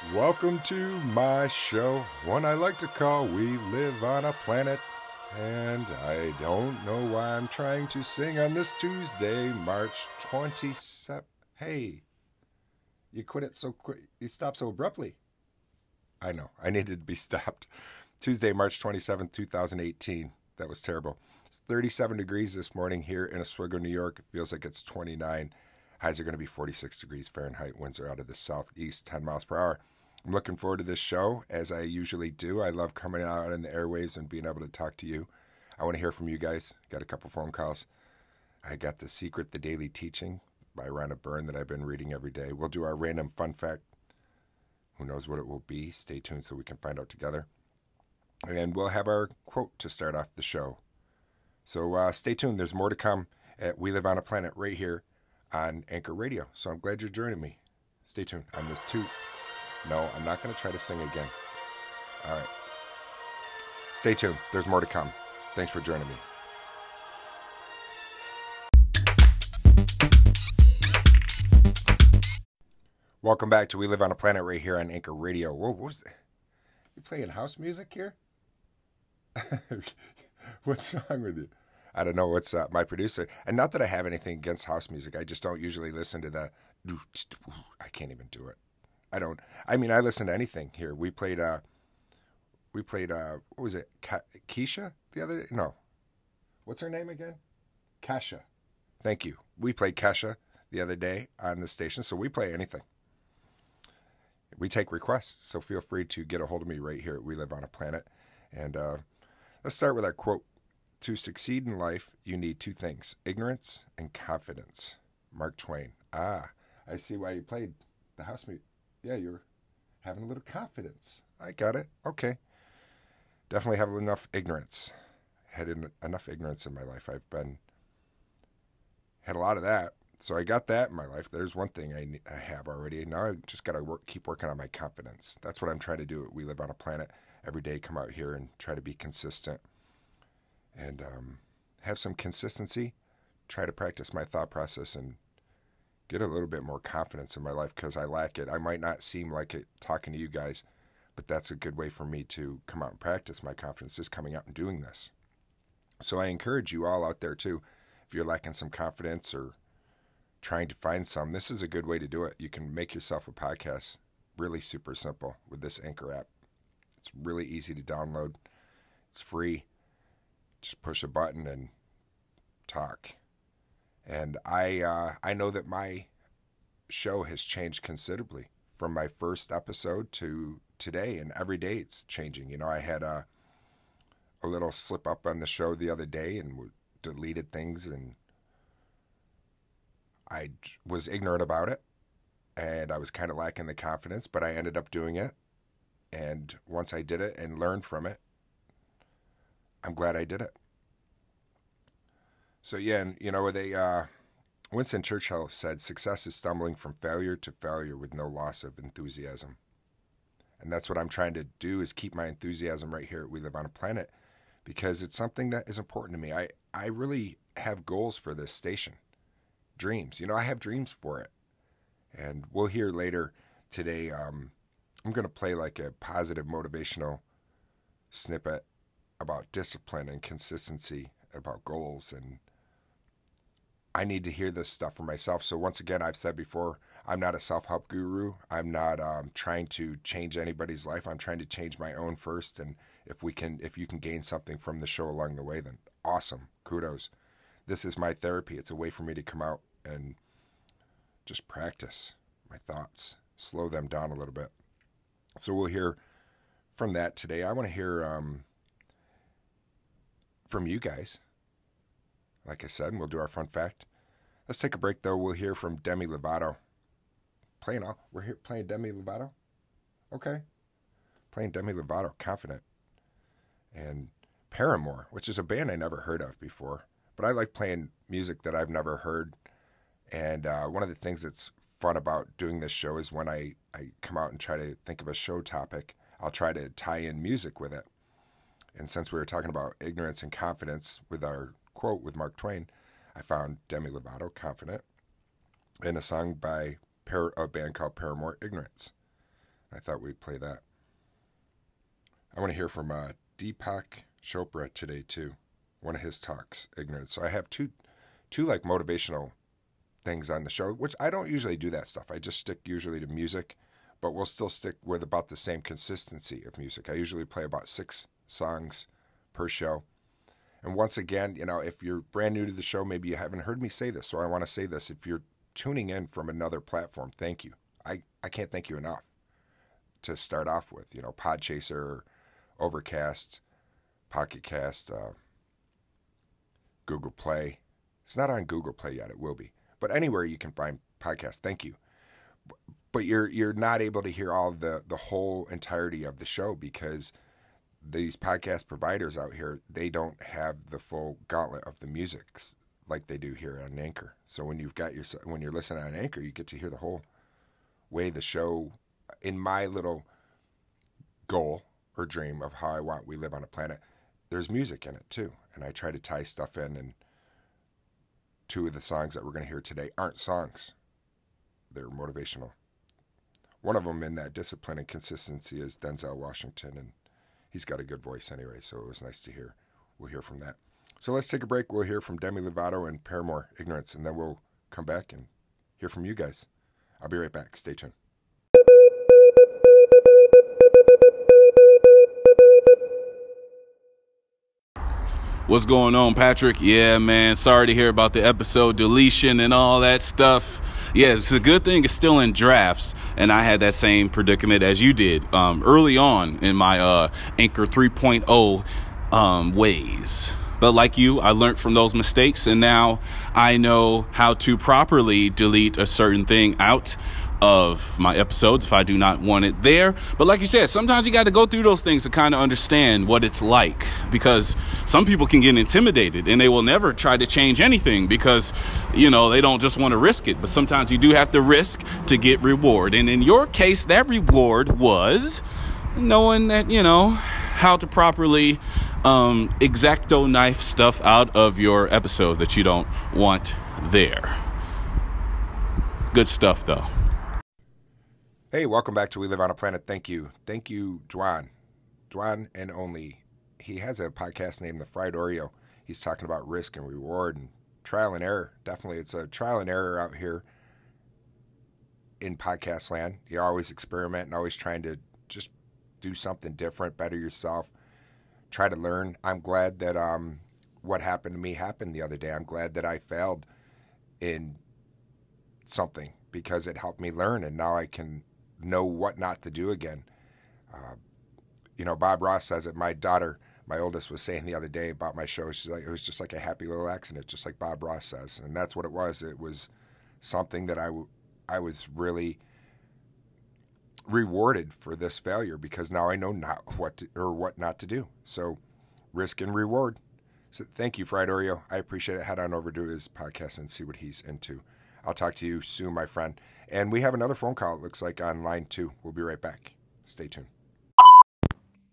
Welcome to my show, one I like to call We Live on a Planet. And I don't know why I'm trying to sing on this Tuesday, March 27th. Hey, you quit it so quick. You stopped so abruptly. I know. I needed to be stopped. Tuesday, March 27th, 2018. That was terrible. It's 37 degrees this morning here in Oswego, New York. It feels like it's 29. Highs are going to be 46 degrees Fahrenheit. Winds are out of the southeast, 10 miles per hour. I'm looking forward to this show as I usually do. I love coming out in the airwaves and being able to talk to you. I want to hear from you guys. Got a couple phone calls. I got The Secret, The Daily Teaching by Rhonda Byrne that I've been reading every day. We'll do our random fun fact. Who knows what it will be? Stay tuned so we can find out together. And we'll have our quote to start off the show. So uh, stay tuned. There's more to come at We Live on a Planet right here on Anchor Radio. So I'm glad you're joining me. Stay tuned on this too. No, I'm not going to try to sing again. All right. Stay tuned. There's more to come. Thanks for joining me. Welcome back to We Live on a Planet right here on Anchor Radio. Whoa, what was that? You playing house music here? What's wrong with you? I don't know what's uh, my producer. And not that I have anything against house music. I just don't usually listen to the. I can't even do it. I don't. I mean, I listen to anything here. We played. uh We played. uh What was it? Ka- Keisha the other day? No. What's her name again? Kesha. Thank you. We played Kesha the other day on the station, so we play anything. We take requests, so feel free to get a hold of me right here We Live on a Planet. And uh, let's start with our quote To succeed in life, you need two things ignorance and confidence. Mark Twain. Ah, I see why you played the housemate. Yeah, you're having a little confidence. I got it. Okay. Definitely have enough ignorance. Had en- enough ignorance in my life. I've been had a lot of that. So I got that in my life. There's one thing I, I have already. Now I just got to work, keep working on my confidence. That's what I'm trying to do. We live on a planet every day. Come out here and try to be consistent and um, have some consistency. Try to practice my thought process and get a little bit more confidence in my life because I lack it. I might not seem like it talking to you guys, but that's a good way for me to come out and practice my confidence is coming out and doing this. So I encourage you all out there too. If you're lacking some confidence or trying to find some, this is a good way to do it. You can make yourself a podcast really super simple with this Anchor app. It's really easy to download. It's free. Just push a button and talk. And I uh, I know that my show has changed considerably from my first episode to today, and every day it's changing. You know, I had a a little slip up on the show the other day and deleted things, and I was ignorant about it, and I was kind of lacking the confidence, but I ended up doing it. And once I did it and learned from it, I'm glad I did it. So yeah, and you know they uh, Winston Churchill said, "Success is stumbling from failure to failure with no loss of enthusiasm." And that's what I'm trying to do is keep my enthusiasm right here. We live on a planet because it's something that is important to me. I I really have goals for this station, dreams. You know, I have dreams for it, and we'll hear later today. Um, I'm going to play like a positive motivational snippet about discipline and consistency, about goals and I need to hear this stuff for myself. So once again, I've said before, I'm not a self-help guru. I'm not um, trying to change anybody's life. I'm trying to change my own first. And if we can, if you can gain something from the show along the way, then awesome. Kudos. This is my therapy. It's a way for me to come out and just practice my thoughts, slow them down a little bit. So we'll hear from that today. I want to hear um, from you guys. Like I said, we'll do our fun fact. Let's take a break though. We'll hear from Demi Lovato. Playing all we're here playing Demi Lovato? Okay. Playing Demi Lovato, confident. And Paramore, which is a band I never heard of before. But I like playing music that I've never heard. And uh, one of the things that's fun about doing this show is when I, I come out and try to think of a show topic, I'll try to tie in music with it. And since we were talking about ignorance and confidence with our quote with Mark Twain, I found Demi Lovato confident in a song by Par- a band called Paramore Ignorance. I thought we'd play that. I want to hear from uh, Deepak Chopra today too. One of his talks, ignorance. So I have two, two like motivational things on the show, which I don't usually do that stuff. I just stick usually to music, but we'll still stick with about the same consistency of music. I usually play about six songs per show. And once again, you know, if you're brand new to the show, maybe you haven't heard me say this, so I want to say this. If you're tuning in from another platform, thank you. I, I can't thank you enough to start off with. You know, Podchaser, Overcast, Pocket Cast, uh, Google Play. It's not on Google Play yet. It will be, but anywhere you can find podcasts. Thank you. But you're you're not able to hear all the the whole entirety of the show because these podcast providers out here they don't have the full gauntlet of the music like they do here on Anchor. So when you've got your when you're listening on Anchor, you get to hear the whole way the show. In my little goal or dream of how I want we live on a planet, there's music in it too, and I try to tie stuff in. And two of the songs that we're going to hear today aren't songs; they're motivational. One of them in that discipline and consistency is Denzel Washington, and he's got a good voice anyway, so it was nice to hear. We'll hear from that. So let's take a break. We'll hear from Demi Lovato and Paramore Ignorance, and then we'll come back and hear from you guys. I'll be right back. Stay tuned. What's going on, Patrick? Yeah, man. Sorry to hear about the episode deletion and all that stuff. Yeah, it's a good thing it's still in drafts, and I had that same predicament as you did um, early on in my uh, Anchor 3.0 um, ways. But like you, I learned from those mistakes, and now I know how to properly delete a certain thing out of my episodes if I do not want it there. But like you said, sometimes you got to go through those things to kind of understand what it's like because some people can get intimidated and they will never try to change anything because, you know, they don't just want to risk it. But sometimes you do have to risk to get reward. And in your case, that reward was knowing that, you know, how to properly um, exacto knife stuff out of your episodes that you don't want there. Good stuff, though. Hey, welcome back to We Live on a Planet. Thank you. Thank you, Dwan. Dwan and only. He has a podcast named The Fried Oreo. He's talking about risk and reward and trial and error. Definitely, it's a trial and error out here in podcast land. You're always experimenting, always trying to just do something different, better yourself try to learn. I'm glad that um, what happened to me happened the other day. I'm glad that I failed in something because it helped me learn, and now I can know what not to do again. Uh, you know, Bob Ross says it. My daughter, my oldest, was saying the other day about my show. She's like, it was just like a happy little accident, just like Bob Ross says, and that's what it was. It was something that I, w- I was really rewarded for this failure because now I know not what to, or what not to do. So, risk and reward. So, thank you, Fried Oreo. I appreciate it. Head on over to his podcast and see what he's into. I'll talk to you soon, my friend. And we have another phone call. It looks like on line two. We'll be right back. Stay tuned.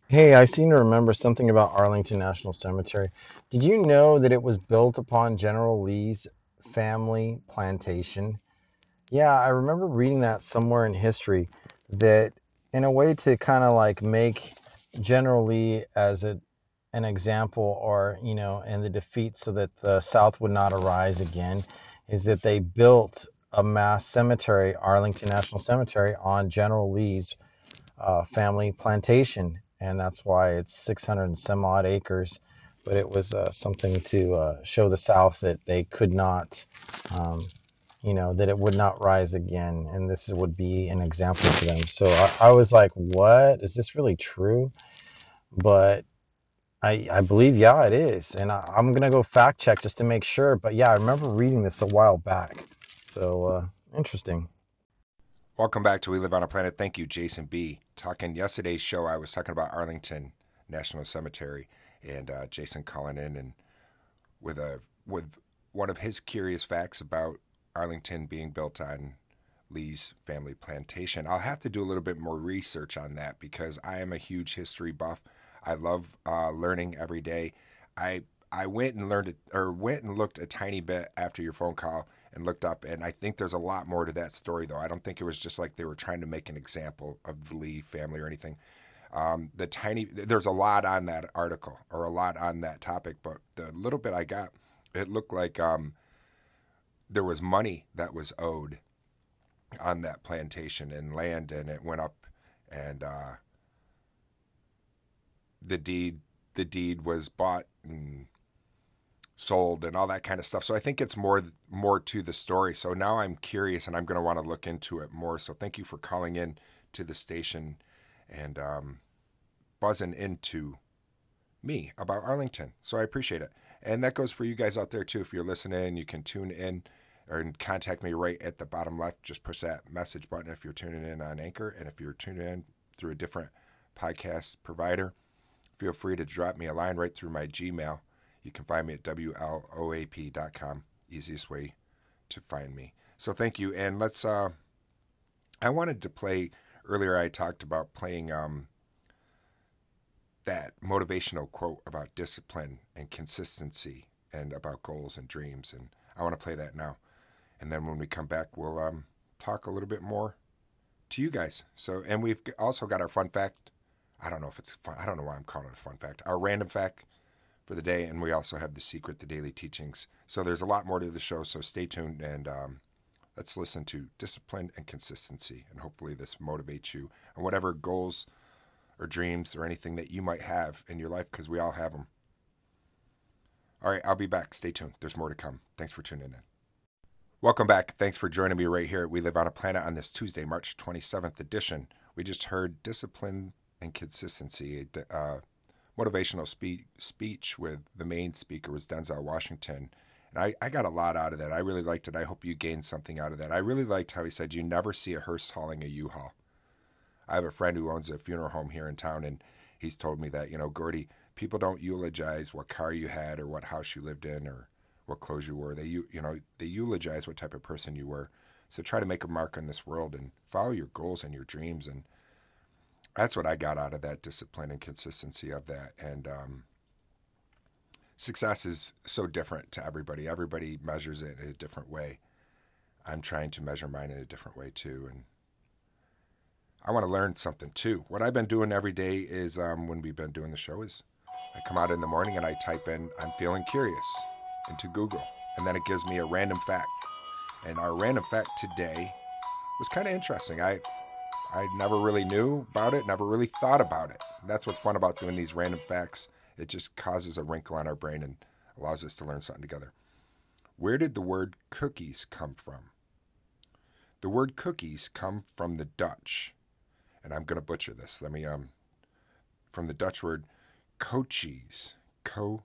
Hey, I seem to remember something about Arlington National Cemetery. Did you know that it was built upon General Lee's family plantation? Yeah, I remember reading that somewhere in history that in a way to kind of like make General Lee as a an example or you know in the defeat so that the South would not arise again is that they built a mass cemetery, Arlington National Cemetery, on General Lee's uh, family plantation, and that's why it's 600 and some odd acres. But it was uh, something to uh, show the South that they could not um, you know, that it would not rise again. And this would be an example for them. So I, I was like, what? Is this really true? But I, I believe, yeah, it is. And I, am going to go fact check just to make sure. But yeah, I remember reading this a while back. So uh, interesting. Welcome back to We Live on a Planet. Thank you, Jason B. Talking yesterday's show, I was talking about Arlington National Cemetery and uh, Jason calling in and with a with one of his curious facts about Arlington being built on Lee's family plantation. I'll have to do a little bit more research on that because I am a huge history buff. I love uh, learning every day. I I went and learned it, or went and looked a tiny bit after your phone call and looked up, and I think there's a lot more to that story, though. I don't think it was just like they were trying to make an example of the Lee family or anything. Um, the tiny, there's a lot on that article or a lot on that topic, but the little bit I got, it looked like um, there was money that was owed on that plantation and land, and it went up, and uh, the deed, the deed was bought and sold and all that kind of stuff. So I think it's more more to the story. So now I'm curious and I'm going to want to look into it more. So thank you for calling in to the station and um, buzzing into me about Arlington. So I appreciate it. And that goes for you guys out there too. If you're listening, you can tune in or contact me right at the bottom left. Just push that message button if you're tuning in on Anchor. And if you're tuning in through a different podcast provider, feel free to drop me a line right through my Gmail you can find me at WLOAP.com. Easiest way to find me. So thank you. And let's, uh, I wanted to play, earlier I talked about playing um, that motivational quote about discipline and consistency and about goals and dreams. And I want to play that now. And then when we come back, we'll um, talk a little bit more to you guys. So, and we've also got our fun fact. I don't know if it's fun. I don't know why I'm calling it a fun fact. Our random fact for the day, and we also have the secret, the daily teachings. So there's a lot more to the show. So stay tuned and um, let's listen to discipline and consistency, and hopefully this motivates you and whatever goals or dreams or anything that you might have in your life, because we all have them. All right, I'll be back. Stay tuned. There's more to come. Thanks for tuning in. Welcome back. Thanks for joining me right here We Live on a Planet on this Tuesday, March 27th edition. We just heard discipline and consistency. Uh, motivational spe- speech with the main speaker was Denzel Washington. And I, I got a lot out of that. I really liked it. I hope you gained something out of that. I really liked how he said, You never see a hearse hauling a U Haul. I have a friend who owns a funeral home here in town, and he's told me that, you know, Gordy, people don't eulogize what car you had or what house you lived in or what clothes you wore. They, you know, they eulogize what type of person you were. So try to make a mark on this world and follow your goals and your dreams and that's what I got out of that discipline and consistency of that. And um, success is so different to everybody. Everybody measures it in a different way. I'm trying to measure mine in a different way too. And I want to learn something too. What I've been doing every day is um, when we've been doing the show is I come out in the morning and I type in I'm feeling curious into Google, and then it gives me a random fact. And our random fact today was kind of interesting. I I never really knew about it, never really thought about it. That's what's fun about doing these random facts. It just causes a wrinkle on our brain and allows us to learn something together. Where did the word cookies come from? The word cookies come from the Dutch, and I'm going to butcher this. Let me um from the Dutch word coaches, co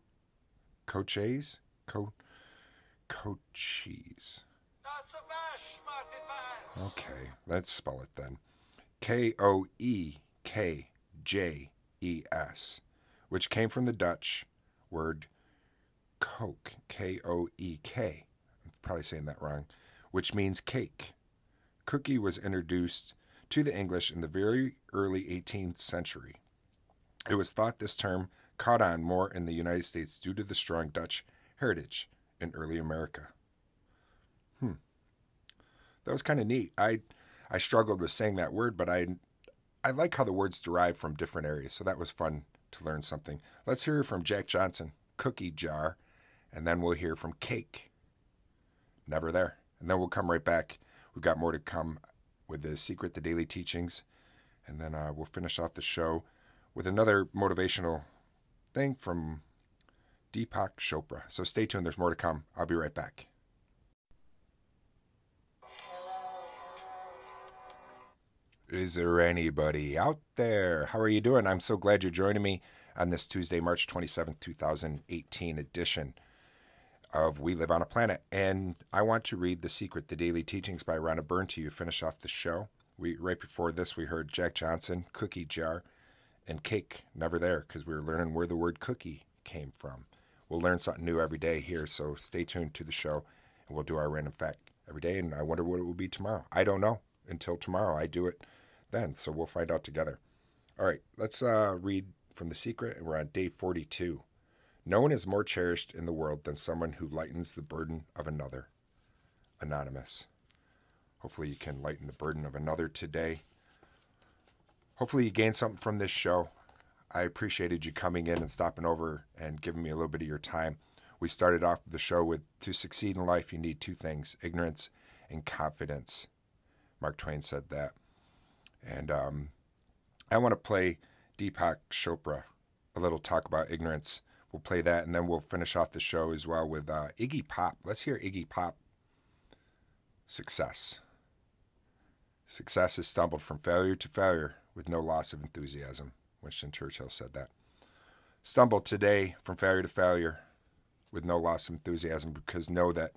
coaches, co coaches. Okay, let's spell it then. K O E K J E S, which came from the Dutch word Coke, K O E K. I'm probably saying that wrong, which means cake. Cookie was introduced to the English in the very early 18th century. It was thought this term caught on more in the United States due to the strong Dutch heritage in early America. Hmm. That was kind of neat. I I struggled with saying that word, but I I like how the words derive from different areas, so that was fun to learn something. Let's hear from Jack Johnson, cookie jar, and then we'll hear from cake. Never there. And then we'll come right back. We've got more to come with the secret, the daily teachings, and then uh, we'll finish off the show with another motivational thing from Deepak Chopra. So stay tuned, there's more to come. I'll be right back. Is there anybody out there? How are you doing? I'm so glad you're joining me on this Tuesday, March 27th, 2018 edition of We Live on a Planet. And I want to read The Secret, The Daily Teachings by Rhonda Byrne to you, finish off the show. We Right before this, we heard Jack Johnson, Cookie Jar, and Cake, Never There, because we were learning where the word cookie came from. We'll learn something new every day here, so stay tuned to the show, and we'll do our random fact every day. And I wonder what it will be tomorrow. I don't know until tomorrow. I do it then. So we'll find out together. All right, let's uh, read from The Secret, and we're on day 42. No one is more cherished in the world than someone who lightens the burden of another. Anonymous. Hopefully, you can lighten the burden of another today. Hopefully, you gain something from this show. I appreciated you coming in and stopping over and giving me a little bit of your time. We started off the show with To succeed in life, you need two things ignorance and confidence. Mark Twain said that. And um, I want to play Deepak Chopra, a little talk about ignorance. We'll play that and then we'll finish off the show as well with uh, Iggy Pop. Let's hear Iggy Pop. Success. Success has stumbled from failure to failure with no loss of enthusiasm. Winston Churchill said that. Stumbled today from failure to failure with no loss of enthusiasm because know that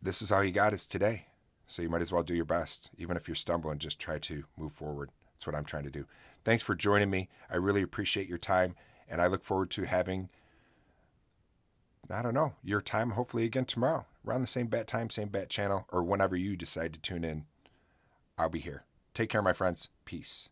this is all you got is today. So you might as well do your best. Even if you're stumbling, just try to move forward. That's what I'm trying to do. Thanks for joining me. I really appreciate your time, and I look forward to having, I don't know, your time hopefully again tomorrow, around the same bat time, same bat channel, or whenever you decide to tune in. I'll be here. Take care, my friends. Peace.